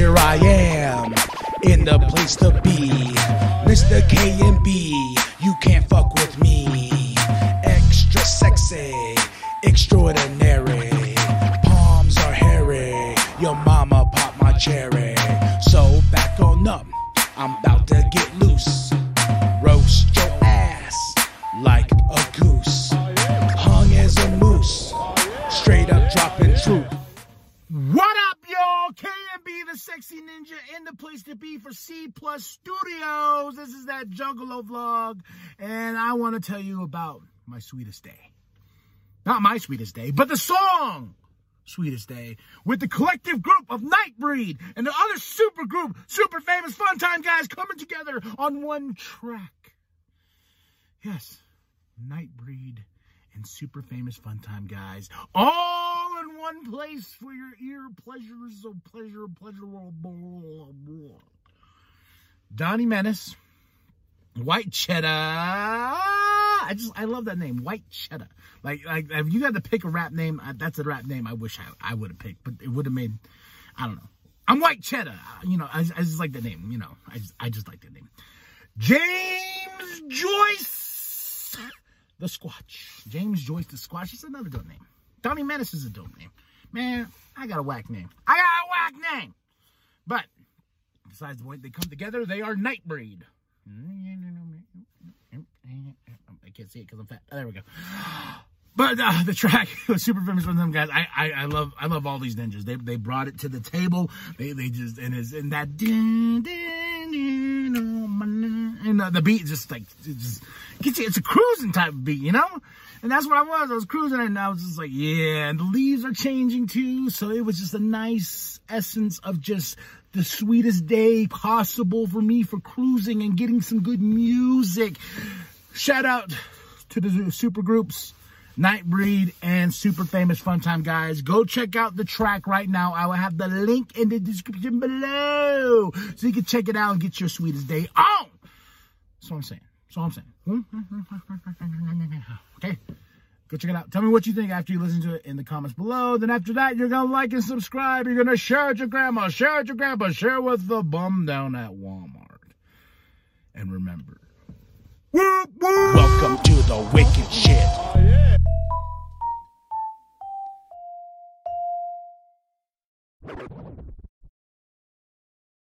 here I am in the place to be. Mr. K and B, you can't fuck with me. Extra sexy, extraordinary. Palms are hairy. Your mama popped my cherry. So back on up, I'm about to get the sexy ninja, in the place to be for C Plus Studios. This is that Juggalo vlog, and I want to tell you about my sweetest day. Not my sweetest day, but the song Sweetest Day with the collective group of Nightbreed and the other super group, super famous fun time guys coming together on one track. Yes, Nightbreed and super famous fun time guys in one place for your ear pleasures of pleasure, pleasurable. Donnie Menace, White Cheddar. I just I love that name, White Cheddar. Like like if you had to pick a rap name, that's a rap name I wish I, I would have picked, but it would have made I don't know. I'm White Cheddar. You know, I, I just like the name. You know, I just I just like the name. James Joyce, the Squatch. James Joyce, the Squatch. It's another dope name. Donnie Menace is a dope name. Man, I got a whack name. I got a whack name. But besides the point, they come together. They are Nightbreed. I can't see it because I'm fat. Oh, there we go. But uh, the track was super famous from them guys. I, I I love I love all these ninjas. They they brought it to the table. They they just and it's in that oh, and uh, the beat just like it just gets you. It's a cruising type of beat, you know. And that's what I was. I was cruising and I was just like, yeah. And the leaves are changing too. So it was just a nice essence of just the sweetest day possible for me for cruising and getting some good music. Shout out to the super groups, Nightbreed and Super Famous Fun Time guys. Go check out the track right now. I will have the link in the description below so you can check it out and get your sweetest day on. That's what I'm saying. What I'm saying. Okay. Go check it out. Tell me what you think after you listen to it in the comments below. Then after that, you're going to like and subscribe. You're going to share it your grandma, share it your grandpa, share it with the bum down at Walmart. And remember, Welcome to the wicked shit.